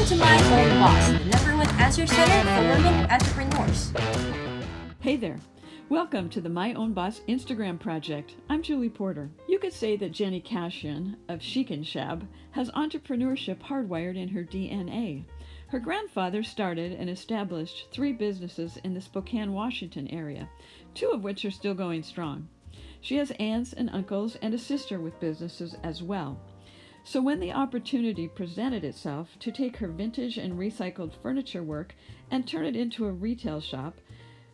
Welcome to My Own Boss, the number one answer center for women entrepreneurs. Hey there. Welcome to the My Own Boss Instagram project. I'm Julie Porter. You could say that Jenny Cashin of Chic and Shab has entrepreneurship hardwired in her DNA. Her grandfather started and established three businesses in the Spokane, Washington area, two of which are still going strong. She has aunts and uncles and a sister with businesses as well. So when the opportunity presented itself to take her vintage and recycled furniture work and turn it into a retail shop,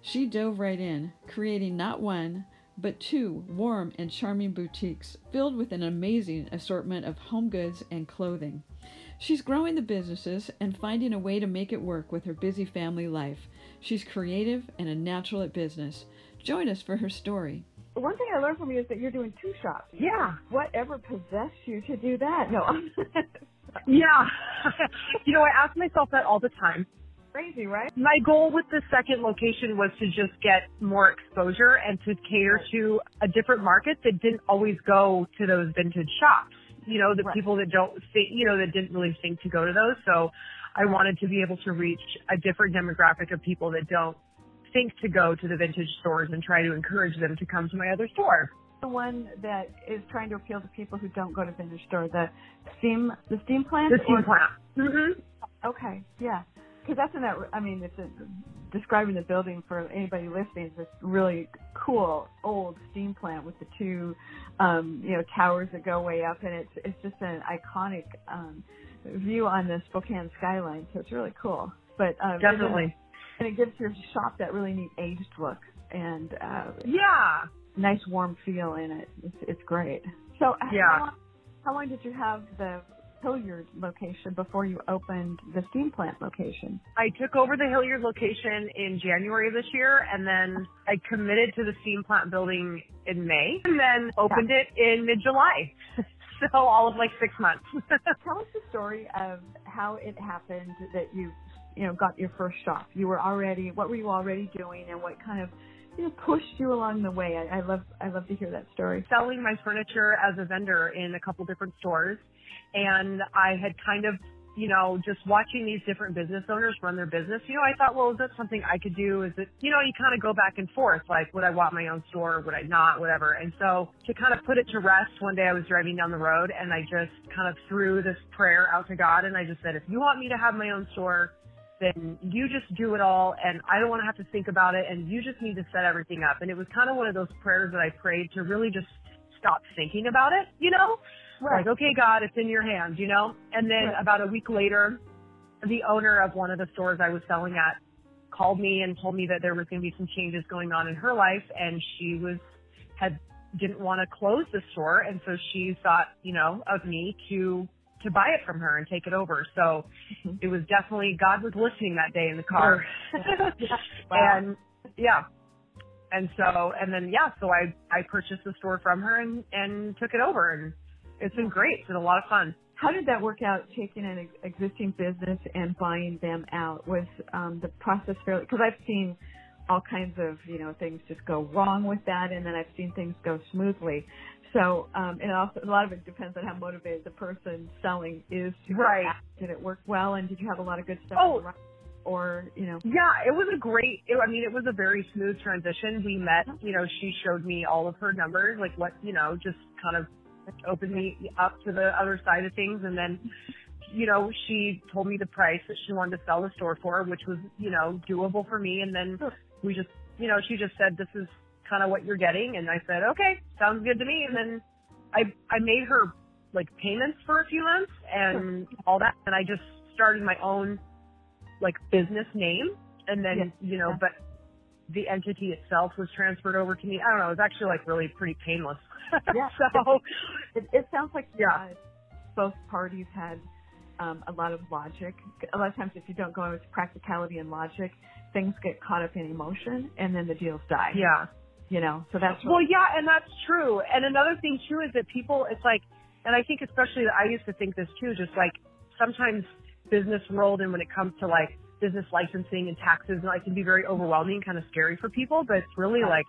she dove right in, creating not one, but two warm and charming boutiques filled with an amazing assortment of home goods and clothing. She's growing the businesses and finding a way to make it work with her busy family life. She's creative and a natural at business. Join us for her story one thing I learned from you is that you're doing two shops. Yeah. Whatever possessed you to do that? No. yeah. you know, I ask myself that all the time. Crazy, right? My goal with the second location was to just get more exposure and to cater to a different market that didn't always go to those vintage shops. You know, the right. people that don't think, you know, that didn't really think to go to those. So I wanted to be able to reach a different demographic of people that don't think to go to the vintage stores and try to encourage them to come to my other store. The one that is trying to appeal to people who don't go to vintage store, the steam, the steam plant. The steam plant. Mhm. Okay, yeah, because that's in that. I mean, it's a, describing the building for anybody listening. It's this really cool old steam plant with the two, um, you know, towers that go way up, and it's it's just an iconic um, view on the Spokane skyline. So it's really cool. But um, definitely and it gives your shop that really neat aged look and uh, yeah, nice warm feel in it. It's, it's great. So yeah, how long, how long did you have the Hillyard location before you opened the steam plant location? I took over the Hillyard location in January of this year and then I committed to the steam plant building in May and then opened yeah. it in mid July. so all of like six months. Tell us the story of how it happened that you you know, got your first shop? You were already, what were you already doing and what kind of, you know, pushed you along the way? I, I love, I love to hear that story. Selling my furniture as a vendor in a couple different stores. And I had kind of, you know, just watching these different business owners run their business, you know, I thought, well, is that something I could do? Is it, you know, you kind of go back and forth, like, would I want my own store? or Would I not? Whatever. And so to kind of put it to rest, one day I was driving down the road and I just kind of threw this prayer out to God and I just said, if you want me to have my own store, then you just do it all and I don't want to have to think about it and you just need to set everything up. And it was kind of one of those prayers that I prayed to really just stop thinking about it, you know? Right. Like, okay, God, it's in your hands, you know? And then right. about a week later, the owner of one of the stores I was selling at called me and told me that there was going to be some changes going on in her life and she was, had, didn't want to close the store. And so she thought, you know, of me to to buy it from her and take it over. So mm-hmm. it was definitely God was listening that day in the car. wow. And yeah. And so and then yeah, so I I purchased the store from her and and took it over and it's been great. It's been a lot of fun. How did that work out taking an existing business and buying them out? Was um the process fairly because I've seen all kinds of, you know, things just go wrong with that and then I've seen things go smoothly. So, um, and also a lot of it depends on how motivated the person selling is. To right. Did it work well, and did you have a lot of good stuff? Oh. Or you know. Yeah, it was a great. It, I mean, it was a very smooth transition. We met. You know, she showed me all of her numbers, like what you know, just kind of opened me up to the other side of things, and then you know, she told me the price that she wanted to sell the store for, which was, you know, doable for me. And then we just, you know, she just said, this is kind of what you're getting. And I said, okay, sounds good to me. And then I, I made her like payments for a few months and all that. And I just started my own like business name. And then, you know, yeah. but the entity itself was transferred over to me. I don't know. It was actually like really pretty painless. Yeah. so it, it sounds like yeah. both parties had um, a lot of logic. A lot of times, if you don't go with practicality and logic, things get caught up in emotion, and then the deals die. Yeah you know, so that's well, yeah, and that's true. And another thing too is that people, it's like, and I think especially I used to think this too, just like sometimes business world and when it comes to like business licensing and taxes, and it can be very overwhelming, kind of scary for people. But it's really like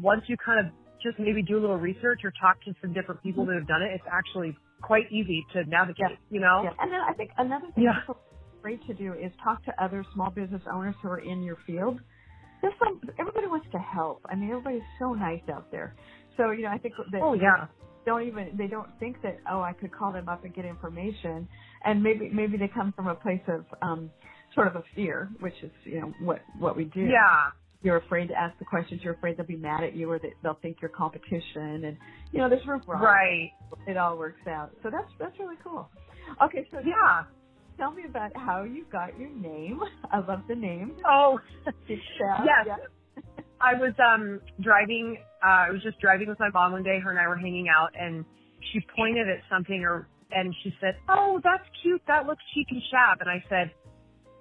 once you kind of just maybe do a little research or talk to some different people mm-hmm. that have done it, it's actually quite easy to navigate. Yeah. You know. Yeah. And then I think another thing. Yeah. People, great to do is talk to other small business owners who are in your field. There's some everybody wants to help. I mean, everybody's so nice out there. So you know, I think that Oh yeah. don't even they don't think that oh I could call them up and get information, and maybe maybe they come from a place of um, sort of a fear, which is you know what what we do. Yeah. You're afraid to ask the questions. You're afraid they'll be mad at you, or that they'll think you're competition. And you know, there's room for all. Right. It all works out. So that's that's really cool. Okay, so Yeah. Tell me about how you got your name. I love the name. Oh. Yes. Yeah. I was um driving uh I was just driving with my mom one day, her and I were hanging out and she pointed at something or and she said, Oh, that's cute, that looks chic and shab and I said,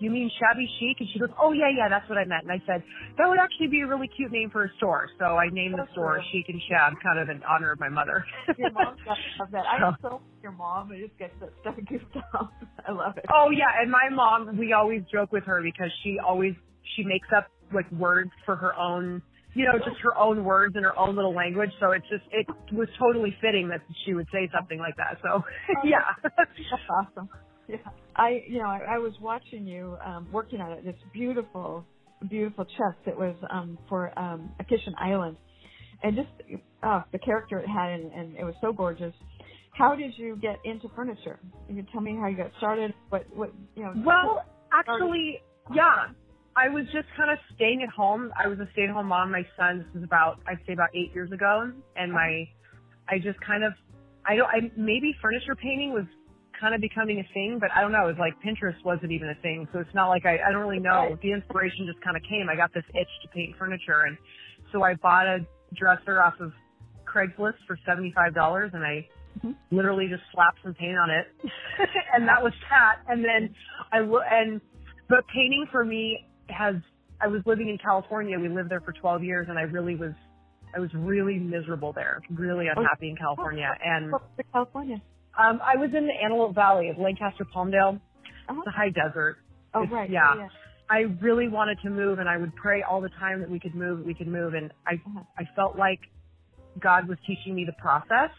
You mean shabby chic? And she goes, Oh yeah, yeah, that's what I meant and I said, That would actually be a really cute name for a store. So I named the store cool. Chic and Shab, kind of in honor of my mother. Your mom's got to love that. I so like your mom. It just gets that stuff goofed up. I love it. Oh yeah, and my mom, we always joke with her because she always she makes up like words for her own, you know, just her own words in her own little language. So it's just it was totally fitting that she would say something like that. So oh, yeah, That's awesome. Yeah. I, you know, I, I was watching you um, working on it. This beautiful, beautiful chest that was um, for um, a kitchen island, and just oh, the character it had, and, and it was so gorgeous. How did you get into furniture? Can you can tell me how you got started. What, what, you know? Well, actually, yeah. I was just kind of staying at home. I was a stay-at-home mom. My son, this was about, I'd say about eight years ago. And my, I just kind of, I don't, I, maybe furniture painting was kind of becoming a thing, but I don't know. It was like Pinterest wasn't even a thing. So it's not like I, I don't really know. The inspiration just kind of came. I got this itch to paint furniture. And so I bought a dresser off of Craigslist for $75 and I Mhm. literally just slapped some paint on it. and that was that. And then I, and, but painting for me has, I was living in California. We lived there for 12 years and I really was, I was really miserable there, really unhappy in California. And, Oh, California. Um, I was in the Antelope Valley of Lancaster, Palmdale, Uh-huh. the high desert. Oh, It's- right. yeah. I really wanted to move and I would pray all the time that we could move, that we could move. And I, Uh-huh. I felt like God was teaching me the process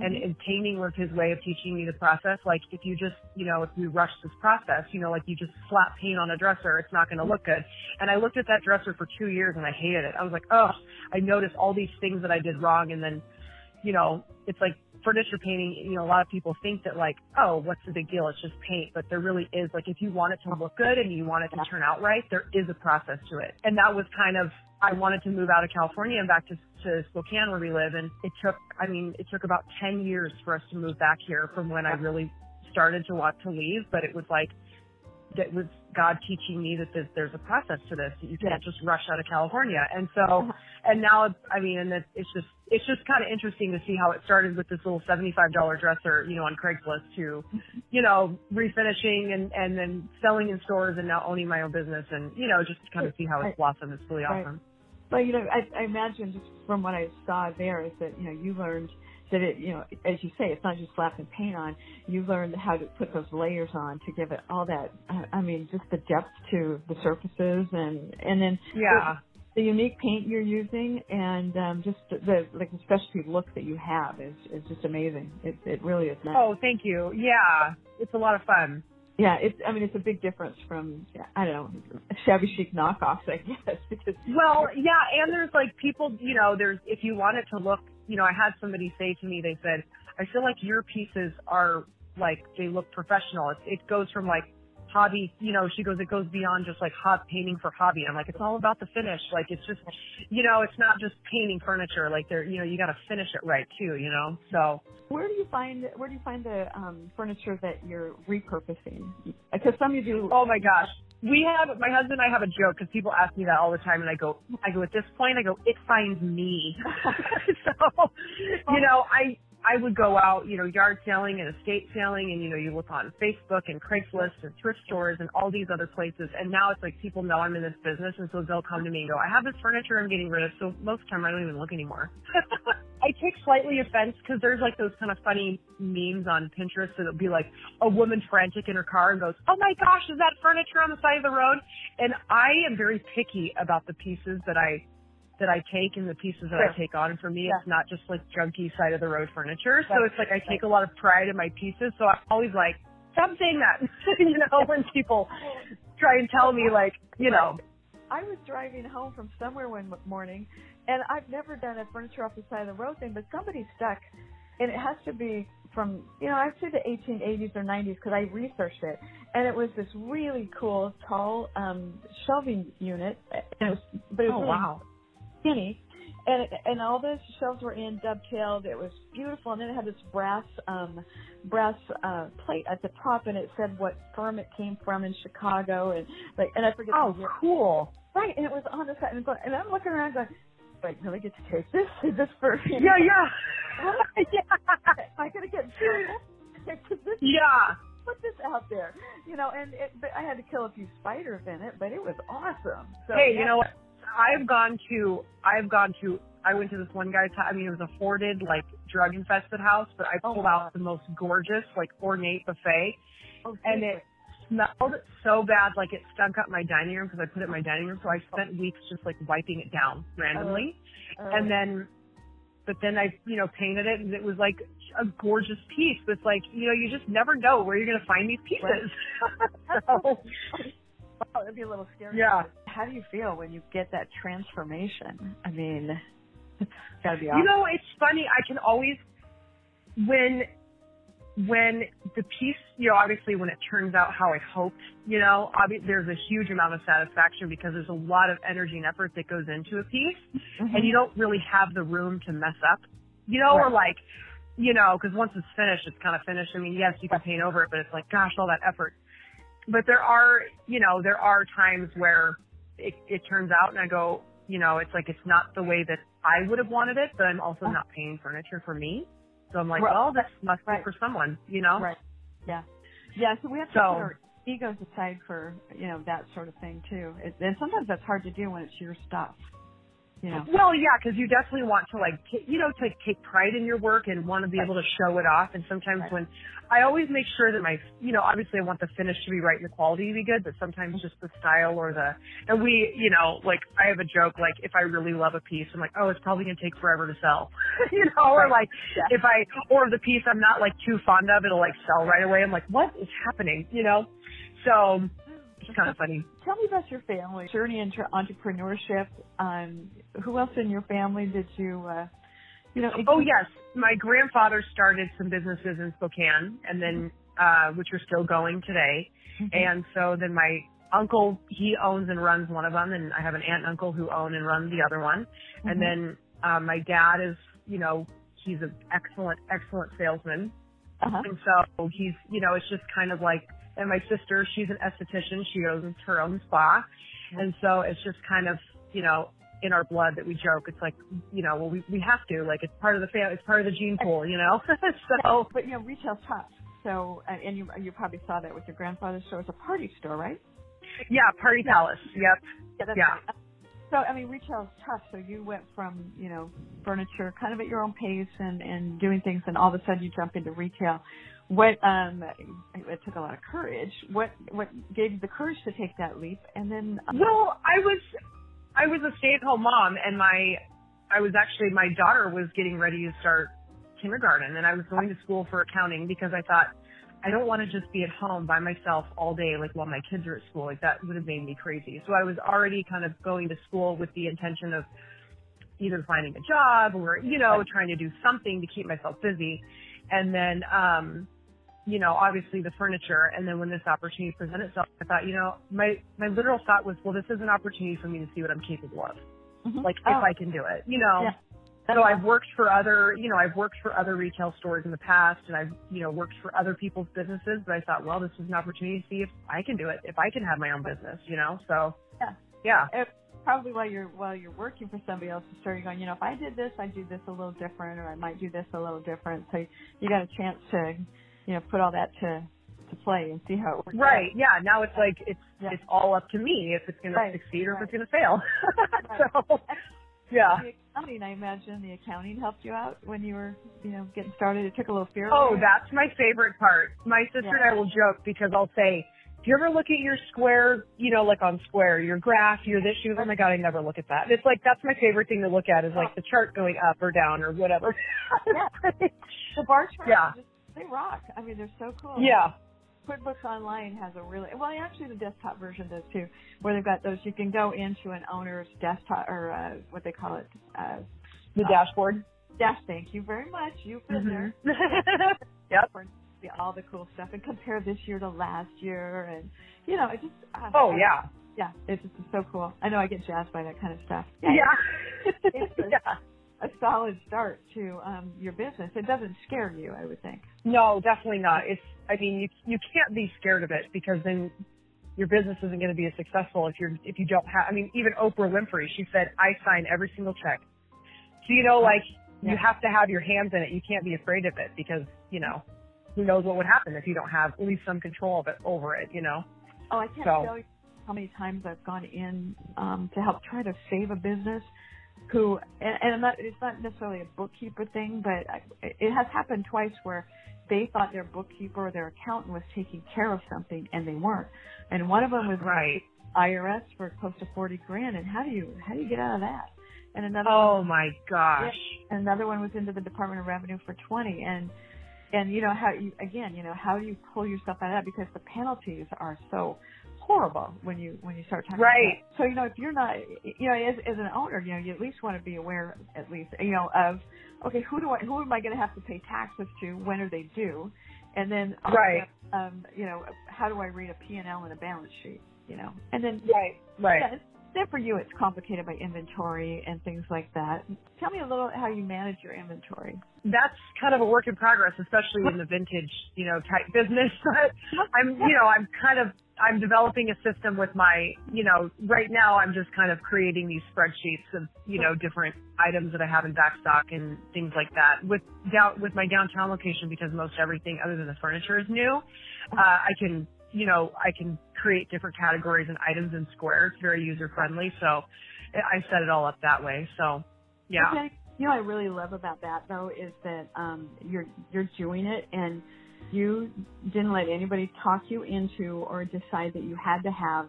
and, Mhm. and painting was his way of teaching me the process. Like if you just, you know, if we rush this process, you know, like you just slap paint on a dresser, it's not going to look good. And I looked at that dresser for two years and I hated it. I was like, oh, I noticed all these things that I did wrong. And then, you know, it's like furniture painting, you know, a lot of people think that like, oh, what's the big deal? It's just paint. But there really is like, if you want it to look good and you want it to turn out right, there is a process to it. And that was kind of, I wanted to move out of California and back to, to Spokane where we live. And it took, I mean, it took about 10 years for us to move back here from when I really started to want to leave. But it was like, that was God teaching me that there's, there's a process to this. That You can't just rush out of California. And so, uh-huh. and now, it's, I mean, and it's just, it's just kind of interesting to see how it started with this little $75 dresser, you know, on Craigslist to, you know, refinishing and, and then selling in stores and now owning my own business and, you know, just to kind of see how it's blossomed. It's really awesome. Well, you know, I, I imagine just from what I saw there is that, you know, you learned that it, you know, as you say, it's not just slapping paint on. You learned how to put those layers on to give it all that, uh, I mean, just the depth to the surfaces and, and then Yeah. the unique paint you're using and, um, just the, the, like the specialty look that you have is, is just amazing. It, it really is nice. Oh, thank you. Yeah. It's a lot of fun. Yeah, it's, I mean, it's a big difference from, I don't know, shabby chic knockoffs, I guess, because Well, yeah, and there's like people, you know, there's if you want it to look, you know, I had somebody say to me, they said, I feel like your pieces are like they look professional. It, it goes from like hobby, you know, she goes, it goes beyond just like hot painting for hobby. I'm like, it's all about the finish. Like it's just, you know, it's not just painting furniture. Like they're, you know, you got to finish it right too, you know. So Where do you find where do you find the um, furniture that you're repurposing? Because some of you do. Oh my gosh. We have, my husband and I have a joke because people ask me that all the time and I go, I go, at this point, I go, it finds me. so, you know, I, I would go out, you know, yard selling and estate selling and, you know, you look on Facebook and Craigslist and thrift stores and all these other places. And now it's like people know I'm in this business and so they'll come to me and go, I have this furniture I'm getting rid of. So most of the time I don't even look anymore. I take slightly offense because there's like those kind of funny memes on Pinterest that will be like a woman frantic in her car and goes, "Oh my gosh, is that furniture on the side of the road?" And I am very picky about the pieces that I that I take and the pieces that Sure. I take on. And for me, Yeah. it's not just like junky side of the road furniture. So it's like I take a lot of pride in my pieces. So I'm always like, stop saying that. you know, when people try and tell me like, you know. I was driving home from somewhere one morning, and I've never done a furniture off the side of the road thing, but somebody stuck, and it has to be from, you know, I'd say the 1880s or 90s because I researched it, and it was this really cool, tall um shelving unit, and it was, but it was Oh really wow. Skinny. And and all the shelves were in dovetailed. It was beautiful, and then it had this brass um brass uh plate at the top, and it said what firm it came from in Chicago, and like and I forget. Oh, cool. right, and it was on the side, and, and I'm looking around going, wait, do I get to taste this? Is this for? Yeah, yeah. yeah. Am I gonna get in trouble? 'Cause this Yeah. put this out there, you know, and it, but I had to kill a few spiders in it, but it was awesome. So, hey, yeah. you know what? I've gone to, I've gone to, I went to this one guy's house. I mean, it was a hoarded, like, drug infested house, but I Oh, pulled wow. out the most gorgeous, like, ornate buffet. Oh, and it smelled so bad, like it stunk up my dining room because I put it in my dining room. So I spent weeks just like wiping it down randomly. Uh, and then, but then I, you know, painted it and it was like a gorgeous piece. But it's like, you know, you just never know where you're going to find these pieces. so, Oh, it'd be a little scary. Yeah. How do you feel when you get that transformation? I mean, it's gotta be awesome. you know, it's funny. I can always, when, when the piece, you know, obviously when it turns out how I hoped, you know, obvi- there's a huge amount of satisfaction because there's a lot of energy and effort that goes into a piece. Mhm. and you don't really have the room to mess up, you know, or like, you know, because once it's finished, it's kind of finished. I mean, yes, you can paint over it, but it's like, gosh, all that effort. But there are, you know, there are times where it, it turns out and I go, you know, it's like it's not the way that I would have wanted it, but I'm also not paying furniture for me. So I'm like, Right. well, this must Right. be for someone, you know? Right. Yeah. Yeah. So we have to So- put our egos aside for you know that sort of thing too. It, and sometimes that's hard to do when it's your stuff. Know. Well, yeah, because you definitely want to like, t- you know, to take pride in your work and want to be able to show it off. And sometimes Right. when I always make sure that my, you know, obviously I want the finish to be right and the quality to be good, but sometimes mm-hmm. just the style or the, and we, you know, like I have a joke, like if I really love a piece, I'm like, oh, it's probably gonna take forever to sell, you know, or like Yeah. if I, or the piece I'm not like too fond of, it'll like sell right away. I'm like, what is happening, you know? So kind of funny. Tell me about your family journey into entrepreneurship. Um, who else in your family did you, uh, you know? Oh yes, my grandfather started some businesses in Spokane, and then uh, which are still going today. Mhm. And so then my uncle, he owns and runs one of them, and I have an aunt and uncle who own and run the other one. Mhm. And then uh, my dad is, you know, he's an excellent, excellent salesman, Uh-huh. and so he's, you know, it's just kind of like. And my sister, she's an esthetician. She owns her own spa, and so it's just kind of, you know, in our blood that we joke. It's like, you know, well, we we have to. Like, it's part of the family. It's part of the gene pool, you know. so but you know, retail's tough. So, and you you probably saw that with your grandfather's store. It's a party store, right? yeah, party Yeah. palace. Yep. Yeah. Yeah. right. So, I mean, retail's tough. So you went from you know furniture, kind of at your own pace, and and doing things, and all of a sudden you jump into retail. What um, it took a lot of courage. What what gave you the courage to take that leap? And then, um, Well, I was I was a stay at home mom and my I was actually my daughter was getting ready to start kindergarten and I was going to school for accounting because I thought I don't want to just be at home by myself all day like while my kids are at school. Like that would have made me crazy. So I was already kind of going to school with the intention of either finding a job or, you know, trying to do something to keep myself busy. And then um you know, obviously the furniture. And then when this opportunity presented itself, I thought, you know, my, my literal thought was, well, this is an opportunity for me to see what I'm capable of. Mhm. Like Oh, if I can do it, you know. Yeah. So I've worked for other, you know, I've worked for other retail stores in the past and I've, you know, worked for other people's businesses, but I thought, well, this is an opportunity to see if I can do it, if I can have my own business, you know, so. Yeah. Yeah. It, probably while you're while you're working for somebody else, you start going, you know, if I did this, I'd do this a little different, or I might do this a little different. So you got a chance to, you know, put all that to to play and see how it works. out. Right. Yeah. Now it's like, it's, Yeah. it's all up to me if it's going Right. to succeed or Right. if it's going to fail. Right. so, yeah. The accounting, I imagine the accounting helped you out when you were, you know, getting started. It took a little fear. Oh, that's my favorite part. My sister and I will joke because I'll say, do you ever look at your square, you know, like on Square, your graph, your this, you, oh my God, I never look at that. It's like, that's my favorite thing to look at is like oh. the chart going up or down or whatever. Yeah. the bar charts. Yeah. Just, they rock. I mean, they're so cool. yeah. QuickBooks Online has a really well, actually the desktop version does too, where they've got those. You can go into an owner's desktop or uh, what they call it, uh, The dashboard. dash. Thank you very much. You've been there. yep. See all the cool stuff and compare this year to last year, and you know, it just. Uh, Oh yeah. yeah, it's just so cool. I know I get jazzed by that kind of stuff. Yeah. It's yeah. A solid start to um, your business. It doesn't scare you, I would think. No, definitely not. It's, I mean, you, you can't be scared of it because then your business isn't going to be as successful if you're, if you don't have, I mean, even Oprah Winfrey, she said, I sign every single check. So, you know, like, you have to have your hands in it. You can't be afraid of it because, you know, who knows what would happen if you don't have at least some control of it over it, you know? Oh, I can't So- tell you how many times I've gone in um, to help try to save a business. Who and, and not, it's not necessarily a bookkeeper thing, but I, it has happened twice where they thought their bookkeeper or their accountant was taking care of something and they weren't. And one of them was Right. IRS for close to forty grand. And how do you how do you get out of that? And another Oh my gosh. and another one was into the Department of Revenue for 20 and and you know how you again you know how do you pull yourself out of that because the penalties are so horrible when you when you start talking Right. so you know if you're not you know as as an owner you know you at least want to be aware at least you know of okay who do I who am I going to have to pay taxes to when are they due and then also, Right. um you know how do I read a P&L and a balance sheet you know and then Right. Right. yeah, then for you it's complicated by inventory and things like that. Tell me a little how you manage your inventory. that's kind of a work in progress, especially in the vintage, you know, type business. But I'm, you know, I'm kind of, I'm developing a system with my, you know, right now I'm just kind of creating these spreadsheets of, you know, different items that I have in backstock and things like that. With down, with my downtown location, because most everything other than the furniture is new, uh, I can, you know, I can create different categories and items in squares, very user friendly. So I set it all up that way. So yeah. Okay. You know I really love about that though is that um you're you're doing it and you didn't let anybody talk you into or decide that you had to have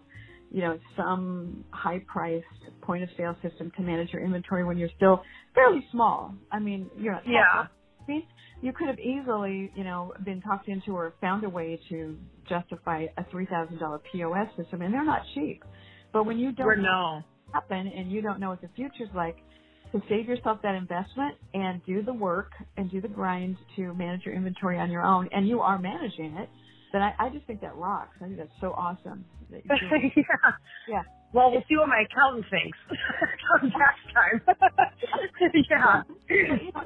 you know some high priced point of sale system to manage your inventory when you're still fairly small. I mean, you're not Yeah. You could have easily, you know, been talked into or found a way to justify a three thousand dollar POS system, and they're not cheap. But when you don't know happen and you don't know what the future's like, to save yourself that investment and do the work and do the grind to manage your inventory on your own, and you are managing it, then I, I just think that rocks. I think that's so awesome. That you're doing yeah. Yeah. Well, we'll see what my accountant thinks come tax time. yeah. You know,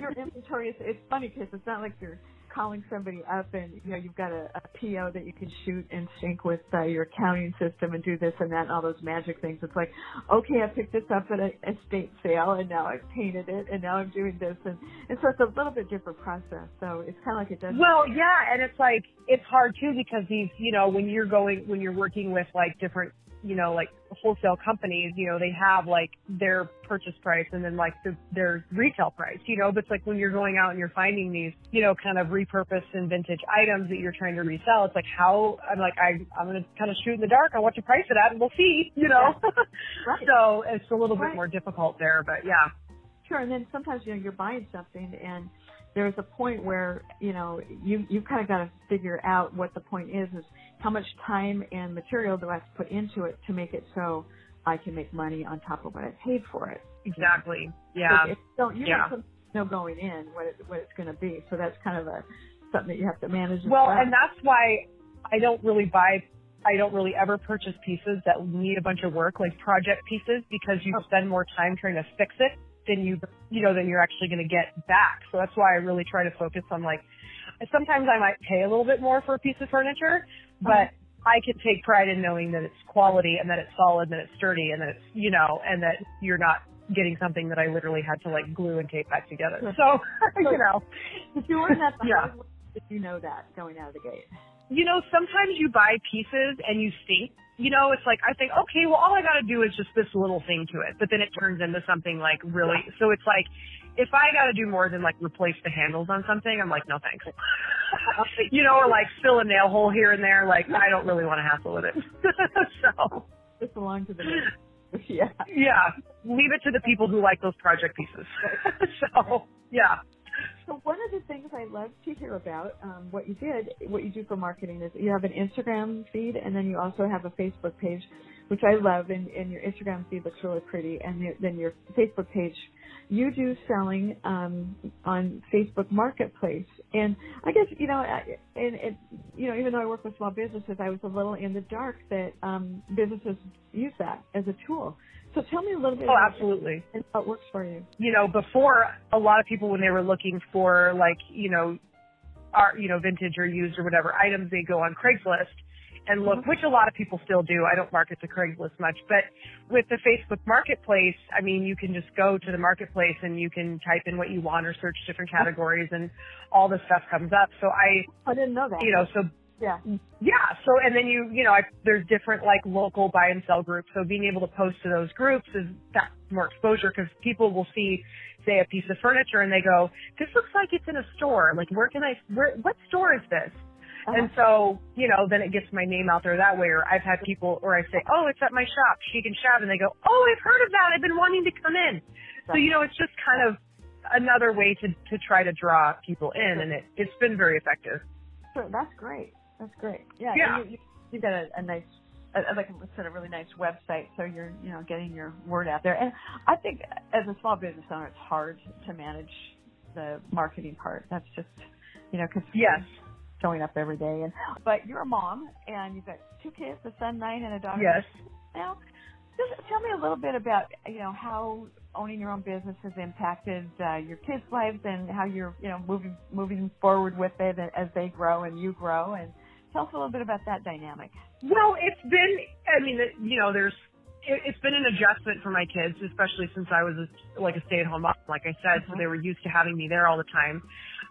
your inventory is it's funny because it's not like you're calling somebody up and you know you've got a, a PO that you can shoot and sync with uh, your accounting system and do this and that and all those magic things. It's like, okay, I picked this up at a estate sale and now I've painted it and now I'm doing this and, and so it's a little bit different process. So it's kind of like it does. Well, yeah, and it's like it's hard too because these, you know, when you're going when you're working with like different, you know, like wholesale companies, you know, they have like their purchase price and then like the, their retail price, you know, but it's like when you're going out and you're finding these, you know, kind of repurposed and vintage items that you're trying to resell, it's like how I'm like I I'm gonna kind of shoot in the dark on what to price it at and we'll see, you know. Right. so it's a little Right. bit more difficult there, but yeah. Sure, and then sometimes you know you're buying something, and there's a point where you know you you've kind of got to figure out what the point is is how much time and material do I have to put into it to make it so I can make money on top of what I paid for it. Exactly. Yeah. you don't you Yeah. know going in what it, what it's going to be, so that's kind of a something that you have to manage. as Well, and that's why I don't really buy, I don't really ever purchase pieces that need a bunch of work, like project pieces, because you Oh. spend more time trying to fix it than you, you know, than you're actually going to get back. So that's why I really try to focus on like, sometimes I might pay a little bit more for a piece of furniture, but I can take pride in knowing that it's quality and that it's solid and that it's sturdy and that it's, you know, and that you're not getting something that I literally had to like glue and tape back together. So, you know. if you learn that Yeah. if you know that going out of the gate. you know, sometimes you buy pieces and you think, you know, it's like I think, okay, well, all I got to do is just this little thing to it, but then it turns into something like really. So it's like, if I got to do more than like replace the handles on something, I'm like, no thanks. you know, or like fill a nail hole here and there. Like I don't really want to hassle with it. so Just belong to the yeah. yeah, leave it to the people who like those project pieces. so yeah. So one of the things I love to hear about um, what you did, what you do for marketing is you have an Instagram feed and then you also have a Facebook page, which I love. And, and your Instagram feed looks really pretty, and then your Facebook page, you do selling um, on Facebook Marketplace. And I guess you know, I, and it, you know, even though I work with small businesses, I was a little in the dark that um, businesses use that as a tool. So tell me a little bit. Oh, about absolutely. And how it works for you. You know, before a lot of people when they were looking for like you know, art, you know, vintage or used or whatever items, they go on Craigslist and look, mm-hmm. which a lot of people still do. I don't market to Craigslist much, but with the Facebook Marketplace, I mean, you can just go to the marketplace and you can type in what you want or search different categories and all the stuff comes up. So I, I didn't know that. You know, so yeah. Yeah. So, and then you, you know, I, there's different like local buy and sell groups. So being able to post to those groups is that more exposure because people will see, say, a piece of furniture and they go, this looks like it's in a store. Like, where can I, where, what store is this? Uh-huh. And so, you know, then it gets my name out there that way. Or I've had people, or I say, oh, it's at my shop, Chic and Shab, and they go, oh, I've heard of that. I've been wanting to come in. So, you know, it's just kind of another way to to try to draw people in, and it it's been very effective. Sure, that's great. That's great. Yeah. Yeah. You, you, you've got a, a nice, a, like I said, a really nice website, so you're, you know, getting your word out there. And I think as a small business owner, it's hard to manage the marketing part. That's just, you know, because yes, showing up every day. And but you're a mom, and you've got two kids, a son nine and a daughter. Yes. Now, just tell me a little bit about, you know, how owning your own business has impacted uh, your kids' lives and how you're, you know, moving moving forward with it as they grow and you grow and Tell us a little bit about that dynamic. Well, it's been, I mean, you know, there's, it's been an adjustment for my kids, especially since I was a, like a stay-at-home mom, like I said, mm-hmm. so they were used to having me there all the time.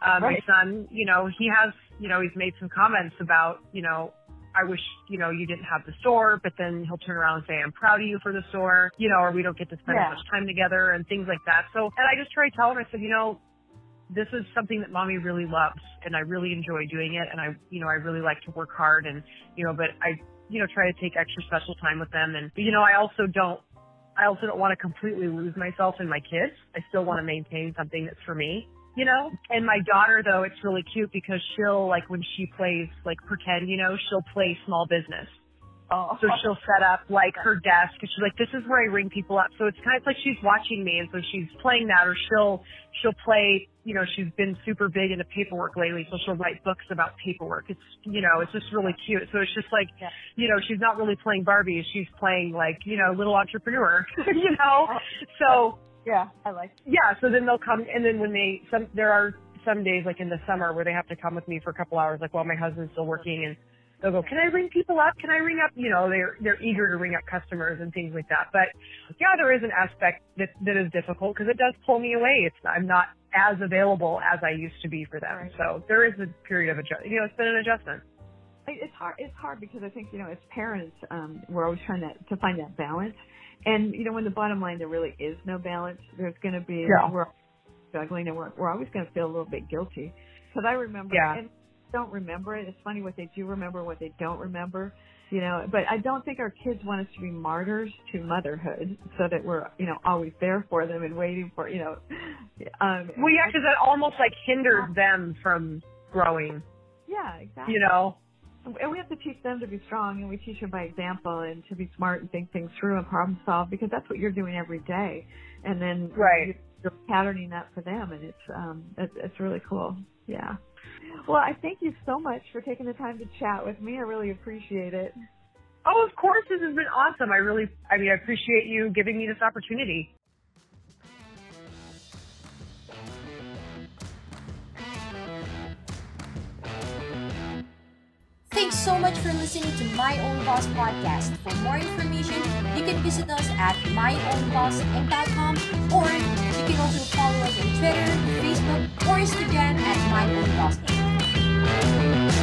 Um, right. My son, you know, he has, you know, he's made some comments about, you know, I wish, you know, you didn't have the store, but then he'll turn around and say, I'm proud of you for the store, you know, or we don't get to spend yeah. as much time together and things like that. So, and I just try to tell him, I said, you know, this is something that mommy really loves and I really enjoy doing it and I, you know, I really like to work hard and, you know, but I, you know, try to take extra special time with them and, you know, I also don't, I also don't want to completely lose myself in my kids. I still want to maintain something that's for me, you know? And my daughter though, it's really cute because she'll like when she plays like pretend, you know, she'll play small business. Oh. So she'll set up like her desk and she's like, this is where I ring people up. So it's kind of like she's watching me and so she's playing that or she'll, she'll play, you know, she's been super big into paperwork lately. So she'll write books about paperwork. It's, you know, it's just really cute. So it's just like, yeah. you know, she's not really playing Barbie. She's playing like, you know, little entrepreneur, you know? Oh. So. Yeah, I like. Yeah. So then they'll come and then when they, some, there are some days like in the summer where they have to come with me for a couple hours, like while my husband's still working and, they'll go, can I ring people up? Can I ring up? You know, they're, they're eager to ring up customers and things like that. But yeah, there is an aspect that, that is difficult because it does pull me away. It's, I'm not as available as I used to be for them. Right. So there is a period of adjustment. You know, it's been an adjustment. It's hard. It's hard because I think you know, as parents, um, we're always trying to to find that balance. And you know, when the bottom line there really is no balance, there's going to be yeah. we're struggling, and we're we're always going to feel a little bit guilty. Because I remember, yeah. and don't remember it. It's funny what they do remember, what they don't remember. You know, but I don't think our kids want us to be martyrs to motherhood, so that we're you know always there for them and waiting for you know. Um, well, yeah, because that almost like hinders them from growing. Yeah, exactly. You know. And we have to teach them to be strong, and we teach them by example, and to be smart and think things through and problem solve, because that's what you're doing every day. And then right. you're patterning that for them, and it's um, it's, it's really cool. Yeah. Well, I thank you so much for taking the time to chat with me. I really appreciate it. Oh, of course. This has been awesome. I really, I mean, I appreciate you giving me this opportunity. so much for listening to My Own Boss podcast. For more information, you can visit us at myownbossinc.com or you can also follow us on Twitter, Facebook, or Instagram at myownbossinc.